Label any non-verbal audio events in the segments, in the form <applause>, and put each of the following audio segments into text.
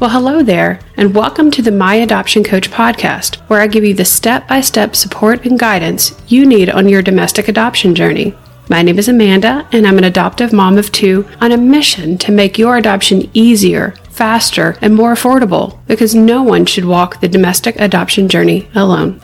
Well, hello there, and welcome to the My Adoption Coach podcast, where I give you the step by step support and guidance you need on your domestic adoption journey. My name is Amanda, and I'm an adoptive mom of two on a mission to make your adoption easier, faster, and more affordable because no one should walk the domestic adoption journey alone.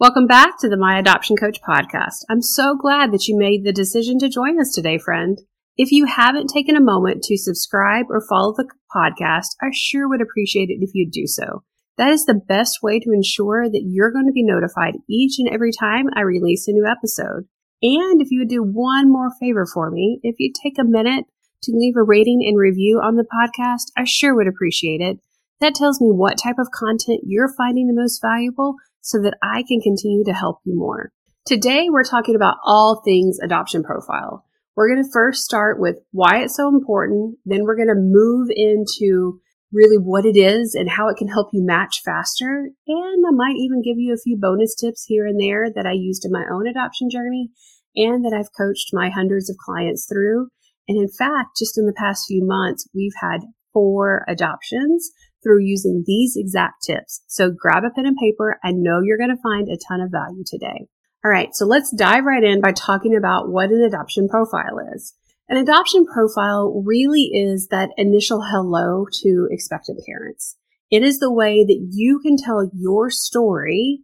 Welcome back to the My Adoption Coach podcast. I'm so glad that you made the decision to join us today, friend. If you haven't taken a moment to subscribe or follow the podcast, I sure would appreciate it if you'd do so. That is the best way to ensure that you're going to be notified each and every time I release a new episode. And if you would do one more favor for me, if you take a minute to leave a rating and review on the podcast, I sure would appreciate it. That tells me what type of content you're finding the most valuable so that I can continue to help you more. Today, we're talking about all things adoption profile. We're going to first start with why it's so important. Then we're going to move into really what it is and how it can help you match faster. And I might even give you a few bonus tips here and there that I used in my own adoption journey and that I've coached my hundreds of clients through. And in fact, just in the past few months, we've had four adoptions through using these exact tips. So grab a pen and paper. I know you're going to find a ton of value today. All right. So let's dive right in by talking about what an adoption profile is. An adoption profile really is that initial hello to expectant parents. It is the way that you can tell your story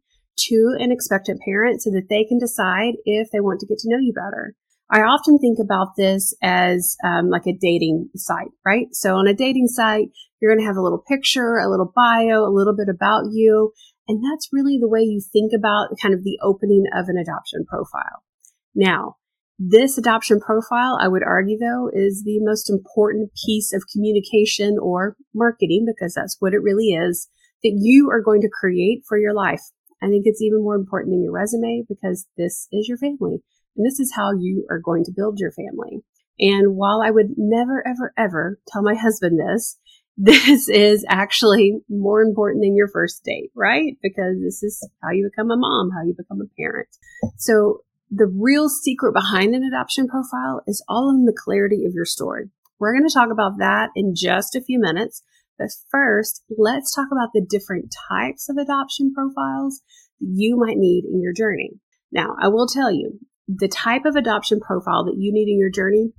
to an expectant parent so that they can decide if they want to get to know you better. I often think about this as um, like a dating site, right? So on a dating site, you're going to have a little picture, a little bio, a little bit about you. And that's really the way you think about kind of the opening of an adoption profile. Now, this adoption profile, I would argue though, is the most important piece of communication or marketing because that's what it really is that you are going to create for your life. I think it's even more important than your resume because this is your family. And this is how you are going to build your family. And while I would never, ever, ever tell my husband this, this is actually more important than your first date, right? Because this is how you become a mom, how you become a parent. So the real secret behind an adoption profile is all in the clarity of your story. We're going to talk about that in just a few minutes. But first, let's talk about the different types of adoption profiles that you might need in your journey. Now, I will tell you, the type of adoption profile that you need in your journey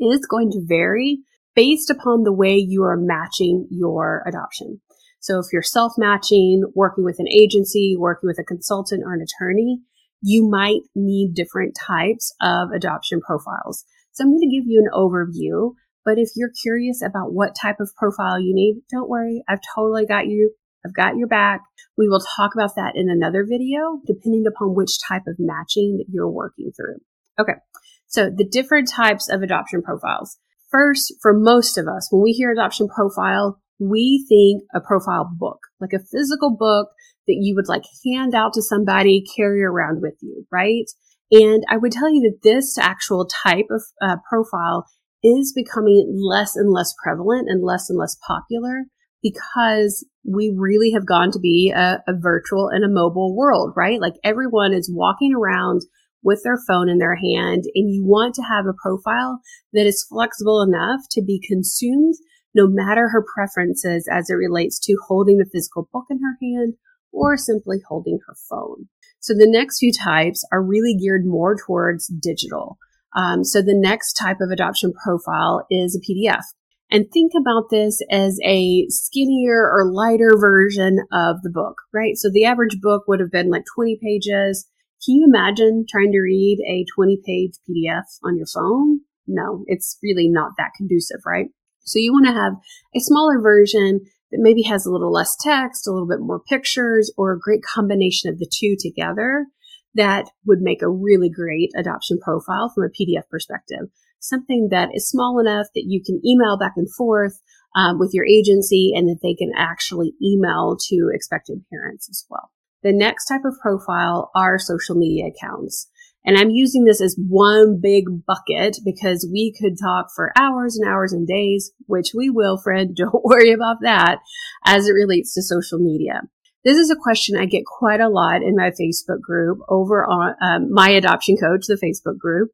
is going to vary based upon the way you are matching your adoption. So if you're self matching, working with an agency, working with a consultant or an attorney, you might need different types of adoption profiles. So I'm going to give you an overview, but if you're curious about what type of profile you need, don't worry. I've totally got you. I've got your back. We will talk about that in another video, depending upon which type of matching that you're working through. Okay. So the different types of adoption profiles. First, for most of us, when we hear adoption profile, we think a profile book, like a physical book that you would like hand out to somebody, carry around with you, right? And I would tell you that this actual type of uh, profile is becoming less and less prevalent and less and less popular because we really have gone to be a, a, virtual and a mobile world, right? Like everyone is walking around with their phone in their hand and you want to have a profile that is flexible enough to be consumed no matter her preferences as it relates to holding the physical book in her hand or simply holding her phone. So the next few types are really geared more towards digital. Um, so the next type of adoption profile is a PDF. And think about this as a skinnier or lighter version of the book, right? So the average book would have been like 20 pages. Can you imagine trying to read a 20 page PDF on your phone? No, it's really not that conducive, right? So you want to have a smaller version that maybe has a little less text, a little bit more pictures, or a great combination of the two together that would make a really great adoption profile from a PDF perspective. Something that is small enough that you can email back and forth um, with your agency and that they can actually email to expected parents as well. The next type of profile are social media accounts. And I'm using this as one big bucket because we could talk for hours and hours and days, which we will, Fred. <laughs> Don't worry about that as it relates to social media. This is a question I get quite a lot in my Facebook group over on um, my adoption coach, the Facebook group.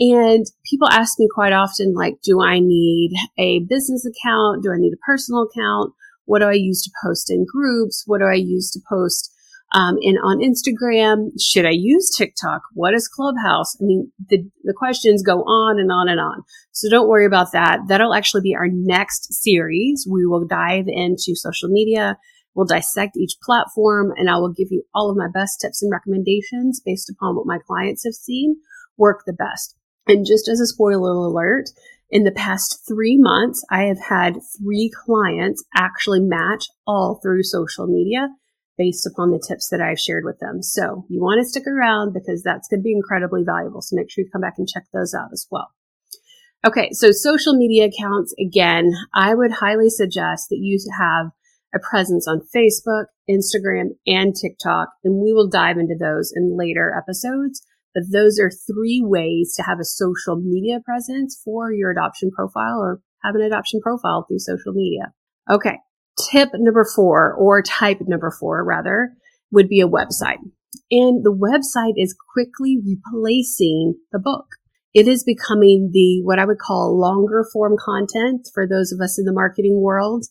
And people ask me quite often, like, do I need a business account? Do I need a personal account? What do I use to post in groups? What do I use to post um, in on Instagram? Should I use TikTok? What is Clubhouse? I mean, the the questions go on and on and on. So don't worry about that. That'll actually be our next series. We will dive into social media. We'll dissect each platform, and I will give you all of my best tips and recommendations based upon what my clients have seen work the best. And just as a spoiler alert, in the past three months, I have had three clients actually match all through social media based upon the tips that I've shared with them. So you want to stick around because that's going to be incredibly valuable. So make sure you come back and check those out as well. Okay. So social media accounts, again, I would highly suggest that you have a presence on Facebook, Instagram, and TikTok. And we will dive into those in later episodes. But those are three ways to have a social media presence for your adoption profile or have an adoption profile through social media. Okay. Tip number four or type number four rather would be a website. And the website is quickly replacing the book. It is becoming the, what I would call longer form content for those of us in the marketing world.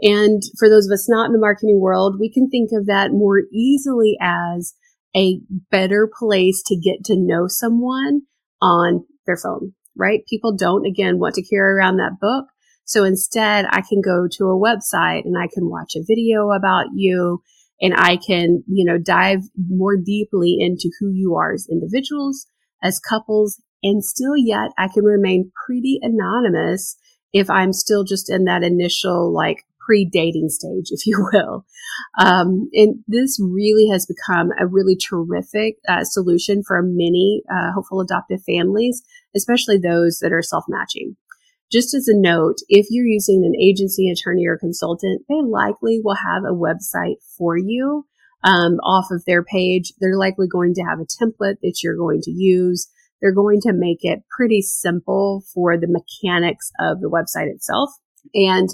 And for those of us not in the marketing world, we can think of that more easily as a better place to get to know someone on their phone, right? People don't, again, want to carry around that book. So instead, I can go to a website and I can watch a video about you and I can, you know, dive more deeply into who you are as individuals, as couples, and still yet I can remain pretty anonymous if I'm still just in that initial like pre-dating stage, <laughs> if you will. Um, and this really has become a really terrific uh, solution for many uh, hopeful adoptive families, especially those that are self-matching. Just as a note, if you're using an agency, attorney, or consultant, they likely will have a website for you um, off of their page. They're likely going to have a template that you're going to use. They're going to make it pretty simple for the mechanics of the website itself. And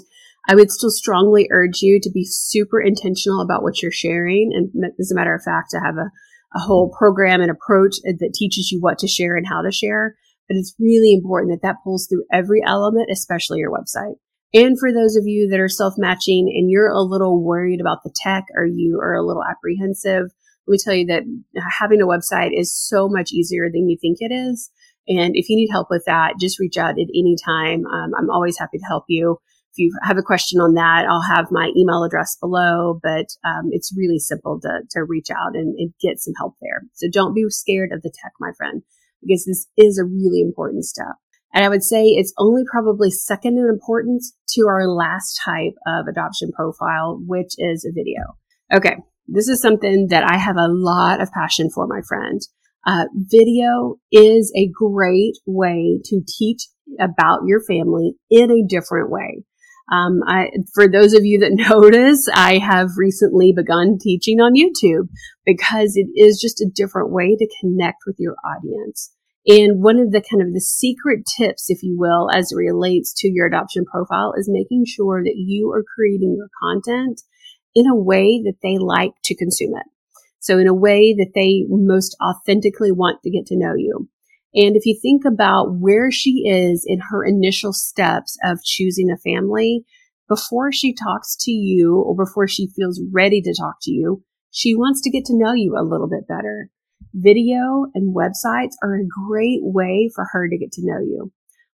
I would still strongly urge you to be super intentional about what you're sharing. And as a matter of fact, to have a, a whole program and approach that teaches you what to share and how to share. But it's really important that that pulls through every element, especially your website. And for those of you that are self matching and you're a little worried about the tech or you are a little apprehensive, let me tell you that having a website is so much easier than you think it is. And if you need help with that, just reach out at any time. Um, I'm always happy to help you if you have a question on that, I'll have my email address below, but um, it's really simple to, to reach out and, and get some help there. So don't be scared of the tech, my friend, because this is a really important step. And I would say it's only probably second in importance to our last type of adoption profile, which is a video. Okay. This is something that I have a lot of passion for, my friend. Uh, video is a great way to teach about your family in a different way. Um, I, for those of you that <laughs> notice, I have recently begun teaching on YouTube because it is just a different way to connect with your audience. And one of the kind of the secret tips, if you will, as it relates to your adoption profile is making sure that you are creating your content in a way that they like to consume it. So in a way that they most authentically want to get to know you. And if you think about where she is in her initial steps of choosing a family, before she talks to you or before she feels ready to talk to you, she wants to get to know you a little bit better. Video and websites are a great way for her to get to know you.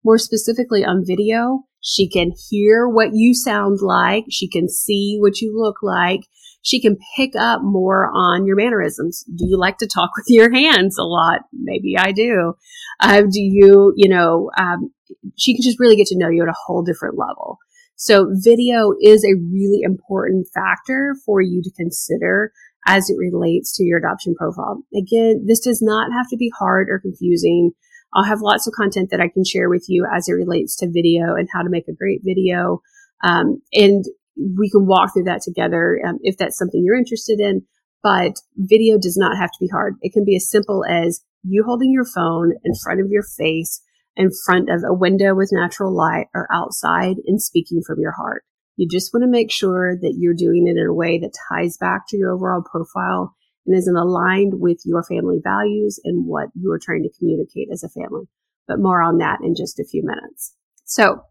More specifically on video, she can hear what you sound like. She can see what you look like she can pick up more on your mannerisms. Do you like to talk <laughs> with your hands a lot? Maybe I do. Uh, do you, you know, um, she can just really get to know you at a whole different level. So video is a really important factor for you to consider as it relates to your adoption profile. Again, this does not have to be hard or confusing. I'll have lots of content that I can share with you as it relates to video and how to make a great video. Um, and we can walk through that together um, if that's something you're interested in. But video does not have to be hard. It can be as simple as you holding your phone in front of your face, in front of a window with natural light, or outside and speaking from your heart. You just want to make sure that you're doing it in a way that ties back to your overall profile and isn't aligned with your family values and what you are trying to communicate as a family. but more on that in just a few minutes. So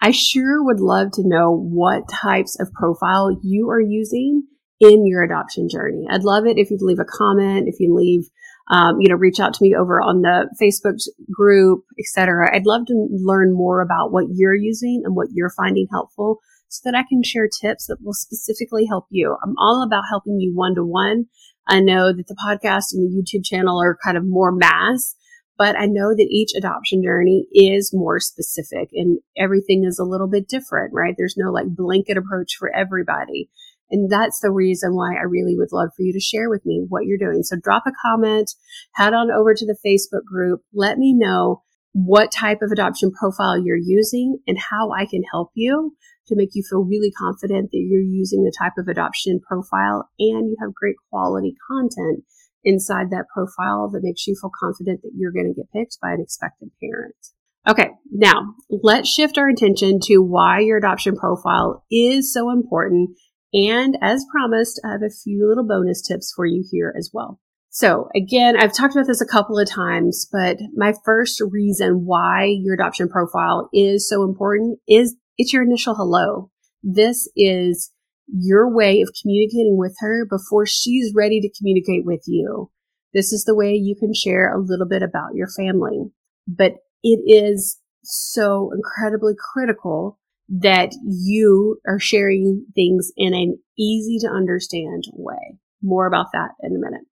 I sure would love to know what types of profile you are using in your adoption journey. I'd love it if you'd leave a comment, if you leave, um, you know, reach out to me over on the Facebook group, etc. I'd love to learn more about what you're using and what you're finding helpful so that I can share tips that will specifically help you. I'm all about helping you one to one. I know that the podcast and the YouTube channel are kind of more mass, but I know that each adoption journey is more specific and everything is a little bit different, right? There's no like blanket approach for everybody. And that's the reason why I really would love for you to share with me what you're doing. So drop a comment, head on over to the Facebook group. Let me know what type of adoption profile you're using and how I can help you to make you feel really confident that you're using the type of adoption profile and you have great quality content inside that profile that makes you feel confident that you're going to get picked by an expected parent. Okay, now let's shift our attention to why your adoption profile is so important. And as promised, I have a few little bonus tips for you here as well. So again, I've talked about this a couple of times, but my first reason why your adoption profile is so important is it's your initial hello. This is your way of communicating with her before she's ready to communicate with you. This is the way you can share a little bit about your family. But it is so incredibly critical that you are sharing things in an easy to understand way. More about that in a minute.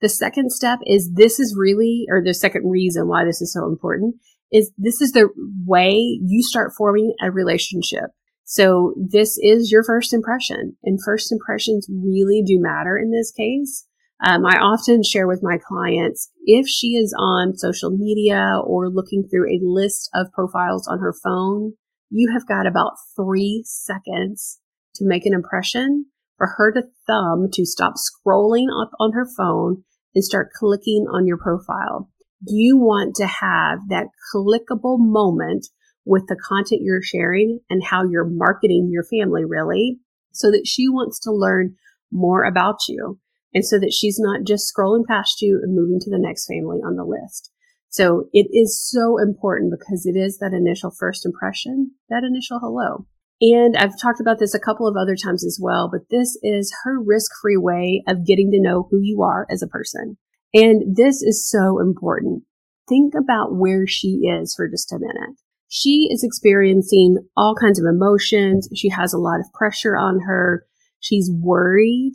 The second step is this is really, or the second reason why this is so important is this is the way you start forming a relationship so this is your first impression and first impressions really do matter in this case. Um, I often share with my clients if she is on social media or looking through a list of profiles on her phone, you have got about three seconds to make an impression for her to thumb to stop scrolling up on her phone and start clicking on your profile. You want to have that clickable moment with the content you're sharing and how you're marketing your family really so that she wants to learn more about you and so that she's not just scrolling past you and moving to the next family on the list. So it is so important because it is that initial first impression, that initial hello. And I've talked about this a couple of other times as well, but this is her risk free way of getting to know who you are as a person. And this is so important. Think about where she is for just a minute she is experiencing all kinds of emotions. She has a lot of pressure on her. She's worried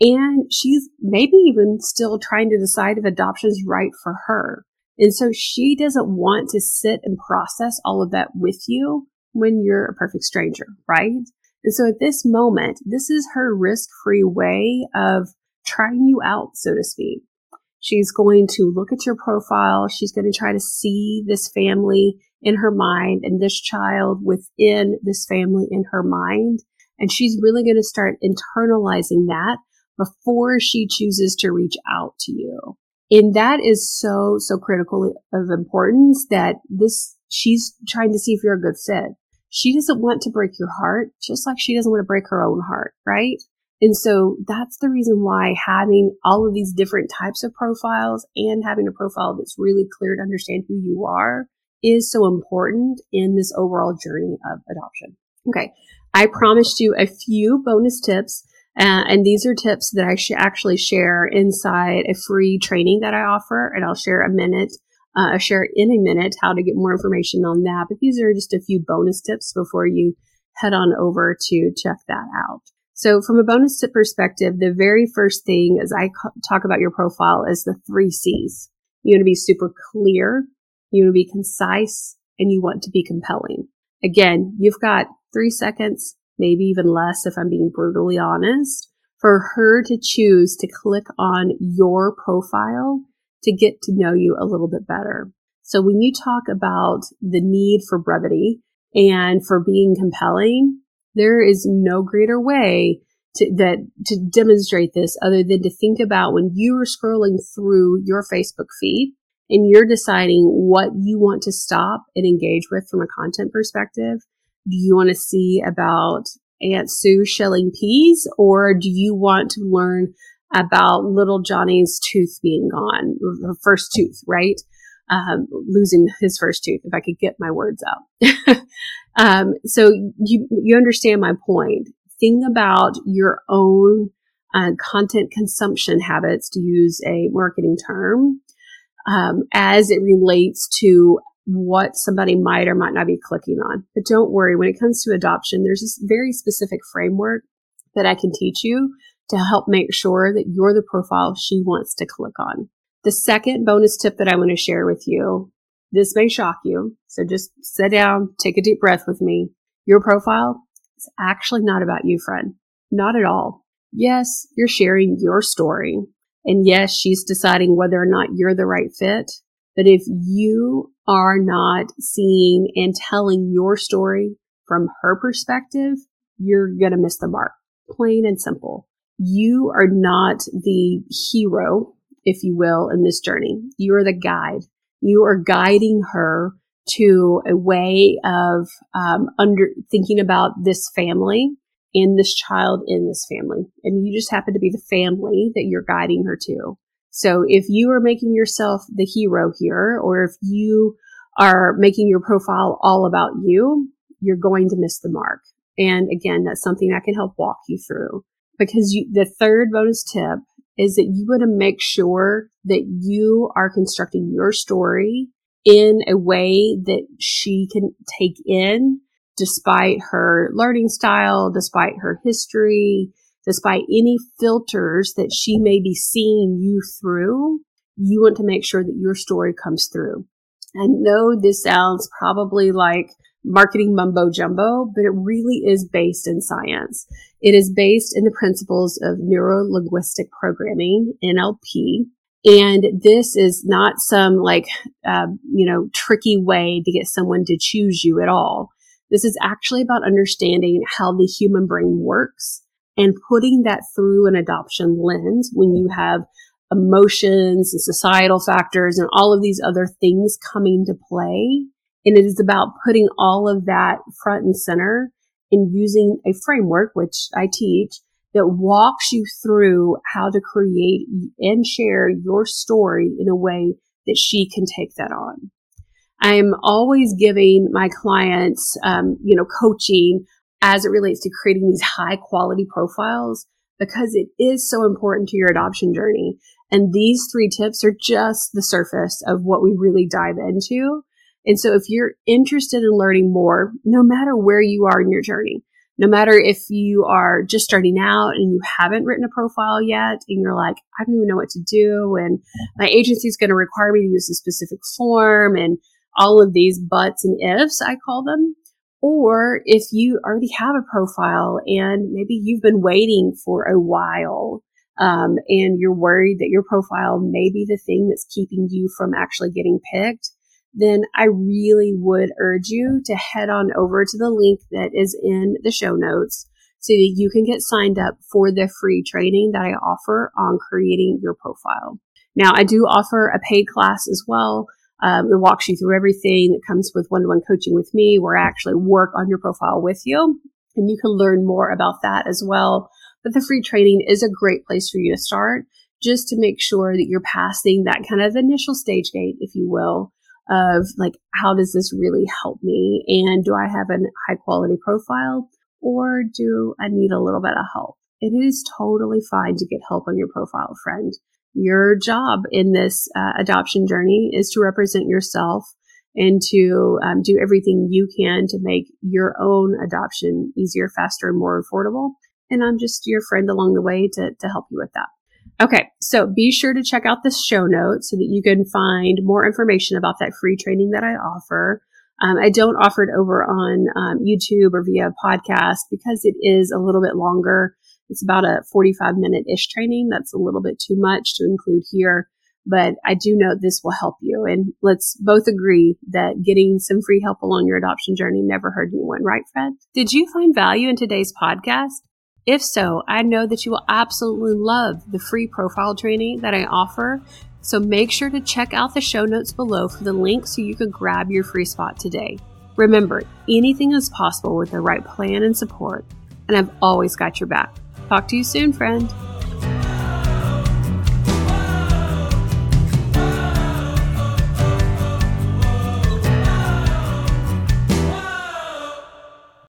and she's maybe even still trying to decide if adoption is right for her. And so she doesn't want to sit and process all of that with you when you're a perfect stranger, right? And so at this moment, this is her risk free way of trying you out, so to speak. She's going to look at your profile. She's going to try to see this family in her mind and this child within this family in her mind. And she's really going to start internalizing that before she chooses to reach out to you. And that is so, so critical of importance that this, she's trying to see if you're a good fit. She doesn't want to break your heart, just like she doesn't want to break her own heart, right? And so that's the reason why having all of these different types of profiles and having a profile that's really clear to understand who you are is so important in this overall journey of adoption. Okay. I promised you a few bonus tips. Uh, and these are tips that I sh- actually share inside a free training that I offer. And I'll share a minute, uh, I'll share in a minute how to get more information on that. But these are just a few bonus tips before you head on over to check that out. So from a bonus tip perspective, the very first thing as I talk about your profile is the three C's. You want to be super clear you want to be concise and you want to be compelling. Again, you've got three seconds, maybe even less if I'm being brutally honest, for her to choose to click on your profile to get to know you a little bit better. So when you talk about the need for brevity and for being compelling, there is no greater way to, that to demonstrate this other than to think about when you are scrolling through your Facebook feed and you're deciding what you want to stop and engage with from a content perspective. Do you want to see about Aunt Sue shelling peas or do you want to learn about little Johnny's tooth being gone, first tooth, right? um, losing his first tooth, if I could get my words out. <laughs> um, so you, you understand my point. Think about your own uh, content consumption habits, to use a marketing term, um, as it relates to what somebody might or might not be clicking on. But don't worry, when it comes to adoption, there's this very specific framework that I can teach you to help make sure that you're the profile she wants to click on. The second bonus tip that I want to share with you, this may shock you. So just sit down, take a deep breath with me. Your profile is actually not about you, friend. Not at all. Yes, you're sharing your story. And yes, she's deciding whether or not you're the right fit. But if you are not seeing and telling your story from her perspective, you're going to miss the mark. Plain and simple. You are not the hero, if you will, in this journey. You are the guide. You are guiding her to a way of um, under thinking about this family and this child in this family. And you just happen to be the family that you're guiding her to. So if you are making yourself the hero here, or if you are making your profile all about you, you're going to miss the mark. And again, that's something I can help walk you through because you, the third bonus tip is that you want to make sure that you are constructing your story in a way that she can take in despite her learning style, despite her history, despite any filters that she may be seeing you through, you want to make sure that your story comes through. I know this sounds probably like marketing mumbo jumbo, but it really is based in science. It is based in the principles of neuro linguistic programming, NLP. And this is not some like, uh, you know, tricky way to get someone to choose you at all. This is actually about understanding how the human brain works and putting that through an adoption lens when you have emotions and societal factors and all of these other things coming to play. And it is about putting all of that front and center and using a framework, which I teach, that walks you through how to create and share your story in a way that she can take that on. I'm always giving my clients, um, you know, coaching as it relates to creating these high quality profiles because it is so important to your adoption journey. And these three tips are just the surface of what we really dive into. And so if you're interested in learning more, no matter where you are in your journey, no matter if you are just starting out and you haven't written a profile yet and you're like, I don't even know what to do. And my agency is going to require me to use a specific form and all of these buts and ifs, I call them. Or if you already have a profile and maybe you've been waiting for a while, um, and you're worried that your profile may be the thing that's keeping you from actually getting picked, then I really would urge you to head on over to the link that is in the show notes so that you can get signed up for the free training that I offer on creating your profile. Now, I do offer a paid class as well um, it walks you through everything that comes with one-to-one coaching with me, where I actually work on your profile with you. And you can learn more about that as well. But the free training is a great place for you to start just to make sure that you're passing that kind of initial stage gate, if you will, of like, how does this really help me? And do I have a high quality profile or do I need a little bit of help? It is totally fine to get help on your profile, friend your job in this uh, adoption journey is to represent yourself and to um, do everything you can to make your own adoption easier, faster, and more affordable. And I'm just your friend along the way to, to help you with that. Okay, so be sure to check out the show notes so that you can find more information about that free training that I offer. Um, I don't offer it over on um, YouTube or via podcast because it is a little bit longer it's about a 45 minute ish training. That's a little bit too much to include here, but I do know this will help you. And let's both agree that getting some free help along your adoption journey never hurt anyone, right, Fred? Did you find value in today's podcast? If so, I know that you will absolutely love the free profile training that I offer. So make sure to check out the show notes below for the link so you can grab your free spot today. Remember, anything is possible with the right plan and support, and I've always got your back. Talk to you soon, friend.